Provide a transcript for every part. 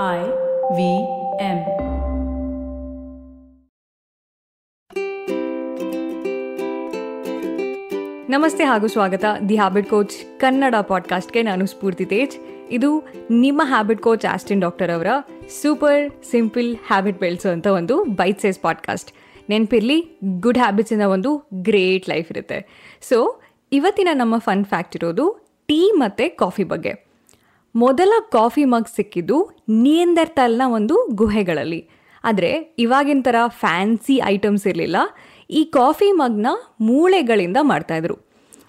I V M. ನಮಸ್ತೆ ಹಾಗೂ ಸ್ವಾಗತ. ದಿ ಹ್ಯಾಬಿಟ್ ಕೋಚ್ ಕನ್ನಡ ಪಾಡ್ಕಾಸ್ಟ್ಗೆ ನಾನು ಸ್ಫೂರ್ತಿ ತೇಜ್. ಇದು ನಿಮ್ಮ ಹ್ಯಾಬಿಟ್ ಕೋಚ್ ಆಸ್ಟಿನ್ ಡಾಕ್ಟರ್ ಅವರ ಸೂಪರ್ ಸಿಂಪಲ್ ಹ್ಯಾಬಿಟ್ ಬೆಳೆಸೋ ಅಂತ ಒಂದು ಬೈಟ್ ಸೈಸ್ ಪಾಡ್ಕಾಸ್ಟ್ ನೆನಪಿರಲಿ ಗುಡ್ ಹ್ಯಾಬಿಟ್ಸಿಂದ ಒಂದು ಗ್ರೇಟ್ ಲೈಫ್ ಇರುತ್ತೆ. ಸೊ ಇವತ್ತಿನ ನಮ್ಮ ಫನ್ ಫ್ಯಾಕ್ಟ್ ಇರೋದು ಟೀ ಮತ್ತು ಕಾಫಿ ಬಗ್ಗೆ. ಮೊದಲ ಕಾಫಿ ಮಗ್ ಸಿಕ್ಕಿದ್ದು ನಿಯಂದರ್ತಾಲ್ನ ಒಂದು ಗುಹೆಗಳಲ್ಲಿ. ಆದರೆ ಇವಾಗಿನ ಥರ ಫ್ಯಾನ್ಸಿ ಐಟಮ್ಸ್ ಇರಲಿಲ್ಲ. ಈ ಕಾಫಿ ಮಗ್ನ ಮೂಳೆಗಳಿಂದ ಮಾಡ್ತಾಯಿದ್ರು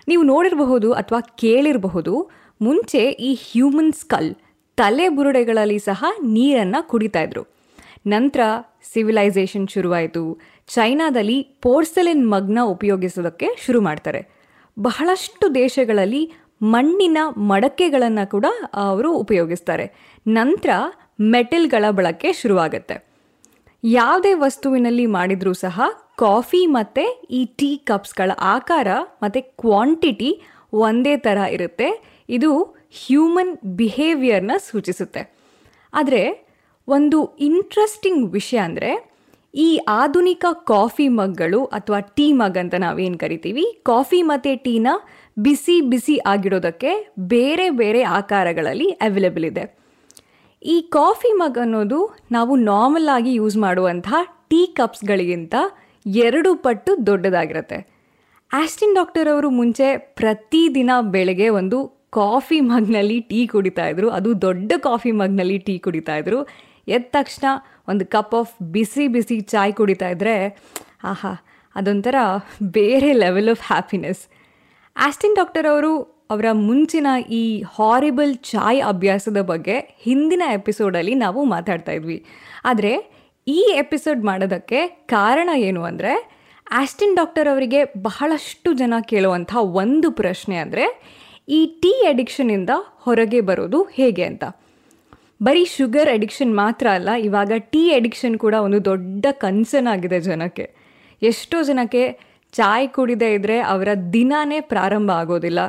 ನೀವು ನೋಡಿರಬಹುದು ಅಥವಾ ಕೇಳಿರಬಹುದು, ಮುಂಚೆ ಈ ಹ್ಯೂಮನ್ ಸ್ಕಲ್ ತಲೆ ಬುರುಡೆಗಳಲ್ಲಿ ಸಹ ನೀರನ್ನು ಕುಡಿತಾಯಿದ್ರು ನಂತರ ಸಿವಿಲೈಸೇಷನ್ ಶುರುವಾಯಿತು. ಚೈನಾದಲ್ಲಿ ಪೋರ್ಸೆಲಿನ್ ಮಗ್ನ ಉಪಯೋಗಿಸೋದಕ್ಕೆ ಶುರು ಮಾಡ್ತಾರೆ. ಬಹಳಷ್ಟು ದೇಶಗಳಲ್ಲಿ ಮಣ್ಣಿನ ಮಡಕೆಗಳನ್ನು ಕೂಡ ಅವರು ಉಪಯೋಗಿಸ್ತಾರೆ. ನಂತರ ಮೆಟಲ್ಗಳ ಬಳಕೆ ಶುರುವಾಗುತ್ತೆ. ಯಾವುದೇ ವಸ್ತುವಿನಲ್ಲಿ ಮಾಡಿದರೂ ಸಹ ಕಾಫಿ ಮತ್ತು ಈ ಟೀ ಕಪ್ಸ್ಗಳ ಆಕಾರ ಮತ್ತು ಕ್ವಾಂಟಿಟಿ ಒಂದೇ ಥರ ಇರುತ್ತೆ. ಇದು ಹ್ಯೂಮನ್ ಬಿಹೇವಿಯರ್ನ ಸೂಚಿಸುತ್ತೆ. ಆದರೆ ಒಂದು ಇಂಟ್ರೆಸ್ಟಿಂಗ್ ವಿಷಯ ಅಂದರೆ ಈ ಆಧುನಿಕ ಕಾಫಿ ಮಗ್ಗಳು ಅಥವಾ ಟೀ ಮಗ್ ಅಂತ ನಾವೇನು ಕರಿತೀವಿ? ಕಾಫಿ ಮತ್ತು ಟೀನ ಬಿಸಿ ಬಿಸಿ ಆಗಿಡೋದಕ್ಕೆ ಬೇರೆ ಬೇರೆ ಆಕಾರಗಳಲ್ಲಿ ಅವೈಲೇಬಲ್ ಇದೆ. ಈ ಕಾಫಿ ಮಗ್ ಅನ್ನೋದು ನಾವು ನಾರ್ಮಲ್ ಆಗಿ ಯೂಸ್ ಮಾಡುವಂಥ ಟೀ ಕಪ್ಸ್ಗಳಿಗಿಂತ ಎರಡು ಪಟ್ಟು ದೊಡ್ಡದಾಗಿರುತ್ತೆ. ಆಸ್ಟಿನ್ ಡಾಕ್ಟರ್ ಅವರು ಮುಂಚೆ ಪ್ರತಿದಿನ ಬೆಳಗ್ಗೆ ಒಂದು ಕಾಫಿ ಮಗ್ನಲ್ಲಿ ಟೀ ಕುಡಿತಾ ಇದ್ರು. ಅದು ದೊಡ್ಡ ಕಾಫಿ ಮಗ್ನಲ್ಲಿ ಟೀ ಕುಡಿತಾ ಇದ್ರು. ಎದ್ದ ತಕ್ಷಣ ಒಂದು ಕಪ್ ಆಫ್ ಬಿಸಿ ಬಿಸಿ ಚಾಯ್ ಕುಡಿತಾ ಇದ್ರೆ, ಆಹಾ, ಅದೊಂಥರ ಬೇರೆ level of happiness Austin doctor ಅವರು ಅವರ ಮುಂಚಿನ ಈ ಹಾರಿಬಲ್ ಚಾಯ್ ಅಭ್ಯಾಸದ ಬಗ್ಗೆ ಹಿಂದಿನ ಎಪಿಸೋಡಲ್ಲಿ ನಾವು ಮಾತಾಡ್ತಾ ಇದ್ವಿ. ಆದರೆ ಈ ಎಪಿಸೋಡ್ ಮಾಡೋದಕ್ಕೆ ಕಾರಣ ಏನು ಅಂದರೆ, ಆಸ್ಟಿನ್ ಡಾಕ್ಟರ್ ಅವರಿಗೆ ಬಹಳಷ್ಟು ಜನ ಕೇಳುವಂಥ ಒಂದು ಪ್ರಶ್ನೆ ಅಂದರೆ, ಈ ಟೀ ಅಡಿಕ್ಷನಿಂದ ಹೊರಗೆ ಬರೋದು ಹೇಗೆ ಅಂತ. ಬರೀ ಶುಗರ್ ಅಡಿಕ್ಷನ್ ಮಾತ್ರ ಅಲ್ಲ, ಇವಾಗ ಟೀ ಅಡಿಕ್ಷನ್ ಕೂಡ ಒಂದು ದೊಡ್ಡ ಕನ್ಸರ್ನ್ ಆಗಿದೆ ಜನಕ್ಕೆ. ಎಷ್ಟೋ ಜನಕ್ಕೆ ಚಾಯ್ ಕುಡಿದೇ ಇದ್ದರೆ ಅವರ ದಿನಾನೇ ಪ್ರಾರಂಭ ಆಗೋದಿಲ್ಲ.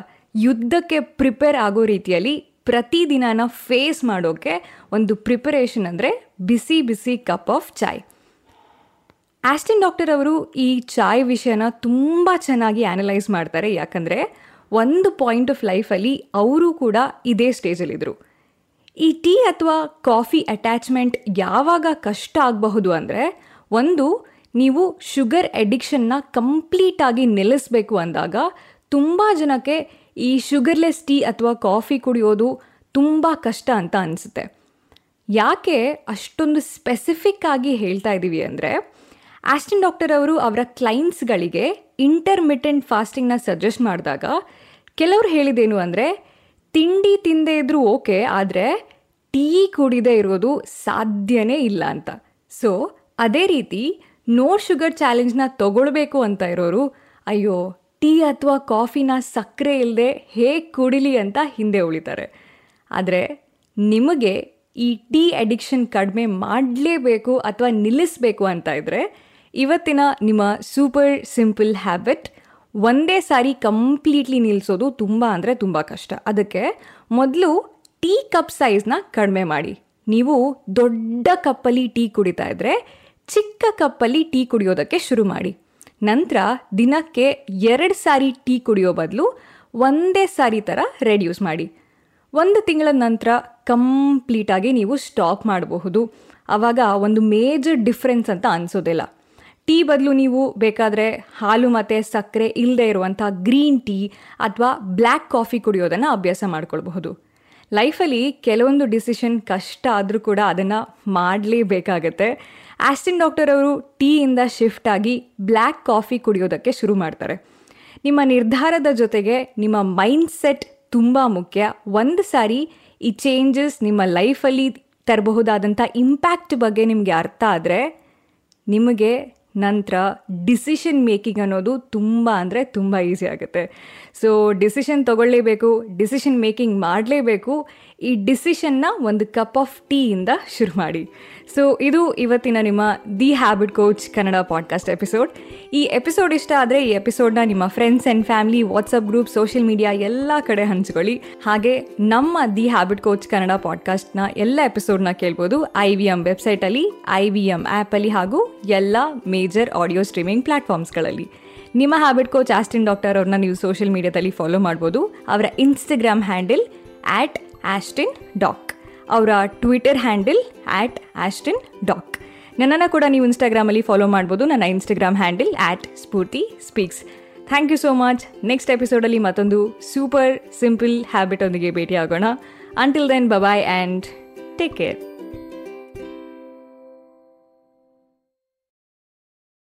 ಯುದ್ಧಕ್ಕೆ ಪ್ರಿಪೇರ್ ಆಗೋ ರೀತಿಯಲ್ಲಿ ಪ್ರತಿದಿನನ ಫೇಸ್ ಮಾಡೋಕ್ಕೆ ಒಂದು ಪ್ರಿಪರೇಷನ್ ಅಂದರೆ ಬಿಸಿ ಬಿಸಿ cup of chai. Austin doctor ಅವರು ಈ ಚಾಯ್ ವಿಷಯನ ತುಂಬ ಚೆನ್ನಾಗಿ ಆ್ಯನಲೈಸ್ ಮಾಡ್ತಾರೆ. ಯಾಕಂದರೆ ಒಂದು ಪಾಯಿಂಟ್ ಆಫ್ ಲೈಫಲ್ಲಿ ಅವರು ಕೂಡ ಇದೇ ಸ್ಟೇಜಲ್ಲಿದ್ದರು ಈ ಟೀ ಅಥವಾ ಕಾಫಿ ಅಟ್ಯಾಚ್ಮೆಂಟ್ ಯಾವಾಗ ಕಷ್ಟ ಆಗಬಹುದು ಅಂದರೆ ಒಂದು ನೀವು ಶುಗರ್ ಎಡಿಕ್ಷನ್ನ ಕಂಪ್ಲೀಟಾಗಿ ನಿಲ್ಲಿಸಬೇಕು ಅಂದಾಗ ತುಂಬ ಜನಕ್ಕೆ ಈ ಶುಗರ್ಲೆಸ್ ಟೀ ಅಥವಾ ಕಾಫಿ ಕುಡಿಯೋದು ತುಂಬ ಕಷ್ಟ ಅಂತ ಅನಿಸುತ್ತೆ. ಯಾಕೆ ಅಷ್ಟೊಂದು ಸ್ಪೆಸಿಫಿಕ್ ಆಗಿ ಹೇಳ್ತಾ ಇದ್ದೀವಿ ಅಂದರೆ ಆಸ್ಟಿನ್ ಡಾಕ್ಟರ್ ಅವರು ಅವರ ಕ್ಲೈಂಟ್ಸ್ಗಳಿಗೆ ಇಂಟರ್ಮಿಟೆಂಟ್ ಫಾಸ್ಟಿಂಗ್ನ ಸಜೆಸ್ಟ್ ಮಾಡಿದಾಗ ಕೆಲವರು ಹೇಳಿದೇನು ಅಂದರೆ ತಿಂಡಿ ತಿಂದೇ ಇದ್ದರೂ ಓಕೆ ಆದರೆ ಟೀ ಕುಡಿದೇ ಇರೋದು ಸಾಧ್ಯನೇ ಇಲ್ಲ ಅಂತ. ಸೊ ಅದೇ ರೀತಿ ನೋ ಶುಗರ್ ಚಾಲೆಂಜ್ನ ತಗೊಳ್ಬೇಕು ಅಂತ ಇರೋರು, ಅಯ್ಯೋ, ಟೀ ಅಥವಾ ಕಾಫಿನ ಸಕ್ಕರೆ ಇಲ್ಲದೆ ಹೇಗೆ ಕುಡಿಲಿ ಅಂತ ಹಿಂದೆ ಉಳಿತಾರೆ. ಆದರೆ ನಿಮಗೆ ಈ ಟೀ ಅಡಿಕ್ಷನ್ ಕಡಿಮೆ ಮಾಡಲೇಬೇಕು ಅಥವಾ ನಿಲ್ಲಿಸಬೇಕು ಅಂತ ಇದ್ದರೆ ಇವತ್ತಿನ ನಿಮ್ಮ ಸೂಪರ್ ಸಿಂಪಲ್ ಹ್ಯಾಬಿಟ್, ಒಂದೇ ಸಾರಿ ಕಂಪ್ಲೀಟ್ಲಿ ನಿಲ್ಲಿಸೋದು ತುಂಬ ಅಂದರೆ ತುಂಬ ಕಷ್ಟ. ಅದಕ್ಕೆ ಮೊದಲು ಟೀ ಕಪ್ ಸೈಜ್ನ ಕಡಿಮೆ ಮಾಡಿ. ನೀವು ದೊಡ್ಡ ಕಪ್ಪಲ್ಲಿ ಟೀ ಕುಡಿತಾ ಇದ್ದರೆ ಚಿಕ್ಕ ಕಪ್ಪಲ್ಲಿ ಟೀ ಕುಡಿಯೋದಕ್ಕೆ ಶುರು ಮಾಡಿ. ನಂತರ ದಿನಕ್ಕೆ ಎರಡು ಸಾರಿ ಟೀ ಕುಡಿಯೋ ಬದಲು ಒಂದೇ ಸಾರಿ ಥರ ರೆಡ್ಯೂಸ್ ಮಾಡಿ. ಒಂದು ತಿಂಗಳ ನಂತರ ಕಂಪ್ಲೀಟಾಗಿ ನೀವು ಸ್ಟಾಪ್ ಮಾಡಬಹುದು. ಆವಾಗ ಒಂದು ಮೇಜರ್ ಡಿಫ್ರೆನ್ಸ್ ಅಂತ ಅನಿಸೋದಿಲ್ಲ. ಟೀ ಬದಲು ನೀವು ಬೇಕಾದರೆ ಹಾಲು ಮತ್ತು ಸಕ್ಕರೆ ಇಲ್ಲದೆ ಇರುವಂಥ ಗ್ರೀನ್ ಟೀ ಅಥವಾ ಬ್ಲ್ಯಾಕ್ ಕಾಫಿ ಕುಡಿಯೋದನ್ನು ಅಭ್ಯಾಸ ಮಾಡ್ಕೊಳ್ಬಹುದು. ಲೈಫಲ್ಲಿ ಕೆಲವೊಂದು ಡಿಸಿಷನ್ ಕಷ್ಟ ಆದರೂ ಕೂಡ ಅದನ್ನು ಮಾಡಲೇಬೇಕಾಗತ್ತೆ. ಆಸ್ಟಿನ್ ಡಾಕ್ಟರ್ ಅವರು ಟೀಯಿಂದ ಶಿಫ್ಟ್ ಆಗಿ ಬ್ಲ್ಯಾಕ್ ಕಾಫಿ ಕುಡಿಯೋದಕ್ಕೆ ಶುರು ಮಾಡ್ತಾರೆ. ನಿಮ್ಮ ನಿರ್ಧಾರದ ಜೊತೆಗೆ ನಿಮ್ಮ ಮೈಂಡ್ ಸೆಟ್ ತುಂಬ ಮುಖ್ಯ. ಒಂದು ಸಾರಿ ಈ ಚೇಂಜಸ್ ನಿಮ್ಮ ಲೈಫಲ್ಲಿ ತರಬಹುದಾದಂಥ ಇಂಪ್ಯಾಕ್ಟ್ ಬಗ್ಗೆ ನಿಮಗೆ ಅರ್ಥ ಆದರೆ ನಿಮಗೆ ನಂತರ ಡಿಸಿಷನ್ ಮೇಕಿಂಗ್ ಅನ್ನೋದು ತುಂಬ ಅಂದರೆ ತುಂಬ ಈಸಿ ಆಗುತ್ತೆ. ಸೊ, ಡಿಸಿಷನ್ ತೊಗೊಳ್ಳೇಬೇಕು, ಡಿಸಿಷನ್ ಮೇಕಿಂಗ್ ಮಾಡಲೇಬೇಕು ಈ ಡಿಸಿಷನ್ನ ಒಂದು ಕಪ್ ಆಫ್ ಟೀಯಿಂದ ಶುರು ಮಾಡಿ. ಸೊ ಇದು ಇವತ್ತಿನ ನಿಮ್ಮ the habit coach Kannada podcast episode ಈ ಎಪಿಸೋಡ್ ಇಷ್ಟ ಆದರೆ ಈ ಎಪಿಸೋಡ್ನ ನಿಮ್ಮ friends and family WhatsApp group social media ಎಲ್ಲ ಕಡೆ ಹಂಚ್ಕೊಳ್ಳಿ. ಹಾಗೆ ನಮ್ಮ ದಿ ಹ್ಯಾಬಿಟ್ ಕೋಚ್ ಕನ್ನಡ ಪಾಡ್ಕಾಸ್ಟ್ನ ಎಲ್ಲ ಎಪಿಸೋಡ್ನ ಕೇಳ್ಬೋದು ಐ ವಿ ಎಂ ವೆಬ್ಸೈಟಲ್ಲಿ ಐ ವಿ ಎಂ ಆ್ಯಪಲ್ಲಿ ಹಾಗೂ ಎಲ್ಲ ಮೇಜರ್ ಆಡಿಯೋ ಸ್ಟ್ರೀಮಿಂಗ್ ಪ್ಲಾಟ್ಫಾರ್ಮ್ಸ್ಗಳಲ್ಲಿ ನಿಮ್ಮ ಹ್ಯಾಬಿಟ್ ಕೋಚ್ ಆಸ್ಟಿನ್ ಡಾಕ್ಟರ್ ಅವ್ರನ್ನ ನೀವು ಸೋಷಿಯಲ್ ಮೀಡಿಯಾದಲ್ಲಿ ಫಾಲೋ ಮಾಡ್ಬೋದು. ಅವರ Instagram handle at Austin doc ಅವರ Twitter handle at Austin doc ನನ್ನನ್ನು ಕೂಡ ನೀವು ಇನ್ಸ್ಟಾಗ್ರಾಮಲ್ಲಿ ಫಾಲೋ ಮಾಡ್ಬೋದು. ನನ್ನ Instagram handle at Spoorthi speaks thank you so much next ಎಪಿಸೋಡಲ್ಲಿ ಮತ್ತೊಂದು ಸೂಪರ್ ಸಿಂಪಲ್ ಹ್ಯಾಬಿಟ್ ಒಂದಿಗೆ ಭೇಟಿ ಆಗೋಣ until then bye bye and take care